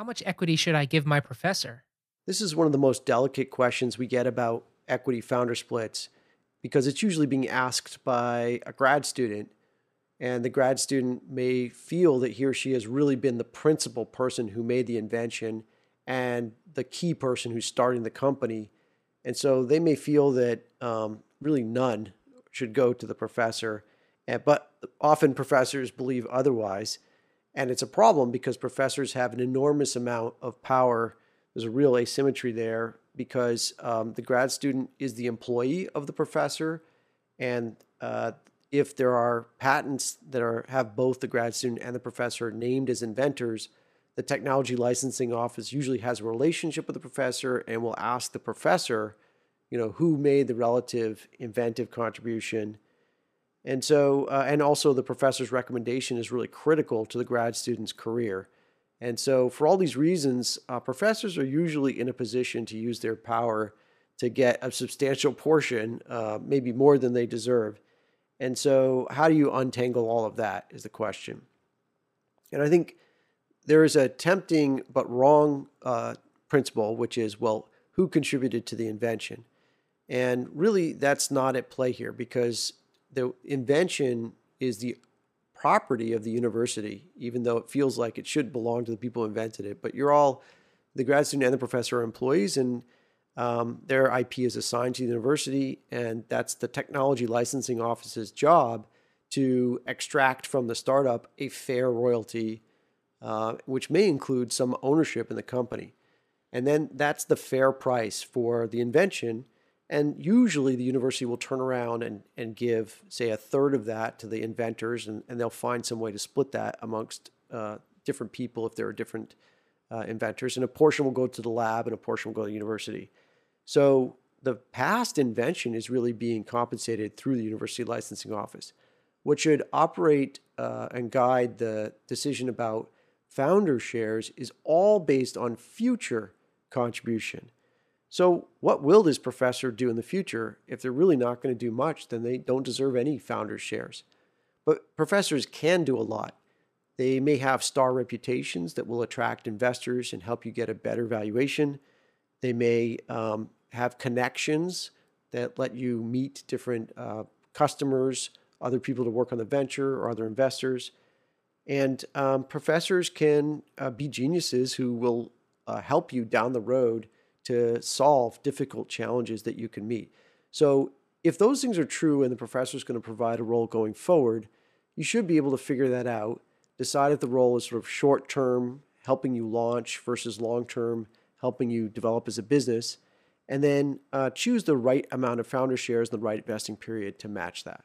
How much equity should I give my professor? This is one of the most delicate questions we get about equity founder splits because it's usually being asked by a grad student. And the grad student may feel that he or she has really been the principal person who made the invention and the key person who's starting the company. And so they may feel that um, really none should go to the professor. And, but often professors believe otherwise. And it's a problem because professors have an enormous amount of power. There's a real asymmetry there because um, the grad student is the employee of the professor. And uh, if there are patents that are have both the grad student and the professor named as inventors, the technology licensing office usually has a relationship with the professor and will ask the professor, you know, who made the relative inventive contribution and so, uh, and also the professor's recommendation is really critical to the grad student's career. And so, for all these reasons, uh, professors are usually in a position to use their power to get a substantial portion, uh, maybe more than they deserve. And so, how do you untangle all of that is the question. And I think there is a tempting but wrong uh, principle, which is well, who contributed to the invention? And really, that's not at play here because the invention is the property of the university, even though it feels like it should belong to the people who invented it. But you're all, the grad student and the professor are employees, and um, their IP is assigned to the university, and that's the technology licensing office's job to extract from the startup a fair royalty, uh, which may include some ownership in the company. And then that's the fair price for the invention and usually the university will turn around and, and give, say, a third of that to the inventors, and, and they'll find some way to split that amongst uh, different people if there are different uh, inventors. And a portion will go to the lab and a portion will go to the university. So the past invention is really being compensated through the university licensing office. What should operate uh, and guide the decision about founder shares is all based on future contribution. So, what will this professor do in the future? If they're really not going to do much, then they don't deserve any founder's shares. But professors can do a lot. They may have star reputations that will attract investors and help you get a better valuation. They may um, have connections that let you meet different uh, customers, other people to work on the venture, or other investors. And um, professors can uh, be geniuses who will uh, help you down the road to solve difficult challenges that you can meet. So, if those things are true and the professor is going to provide a role going forward, you should be able to figure that out. Decide if the role is sort of short term, helping you launch, versus long term, helping you develop as a business, and then uh, choose the right amount of founder shares in the right vesting period to match that.